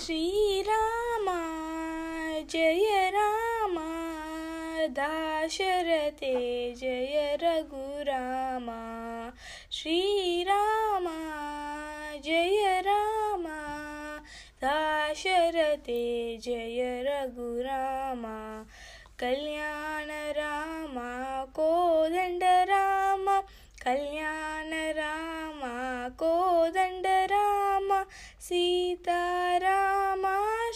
श्रीरामा, Jai Rama, Dashrathe, Jai Raghurama. श्रीरामा, Jai Rama, Dashrathe, Jai Raghurama. Kalyan Rama, Kodanda Rama, Kalyan Seetharama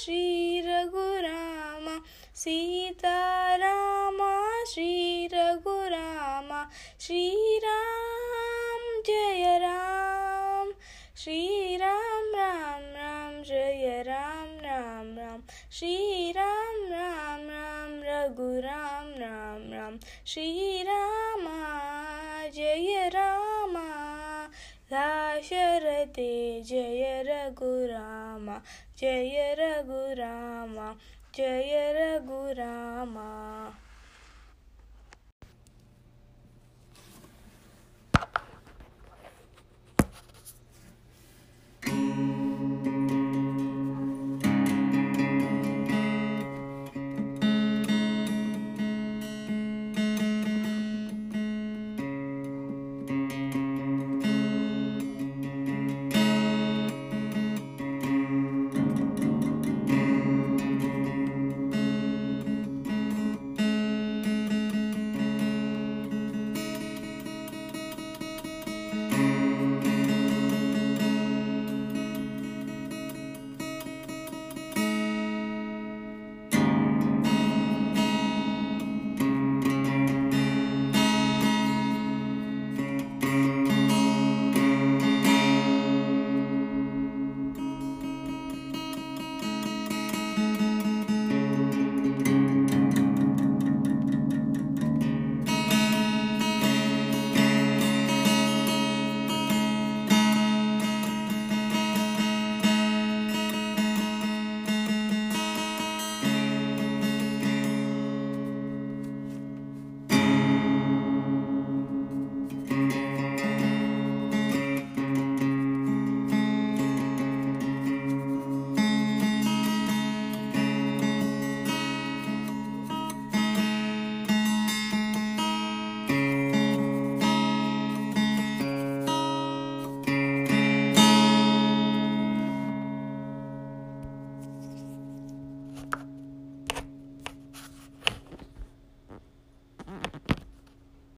Shri Raghurama Seetharama Shri Raghurama Shriram Jaya Rama Shriram Rama Rama Jaya Rama Rama Rama Shriram Rama Rama Raghurama Rama Rama Shriram Dashrathe Jai Raghurama Jai Raghurama Jai Raghurama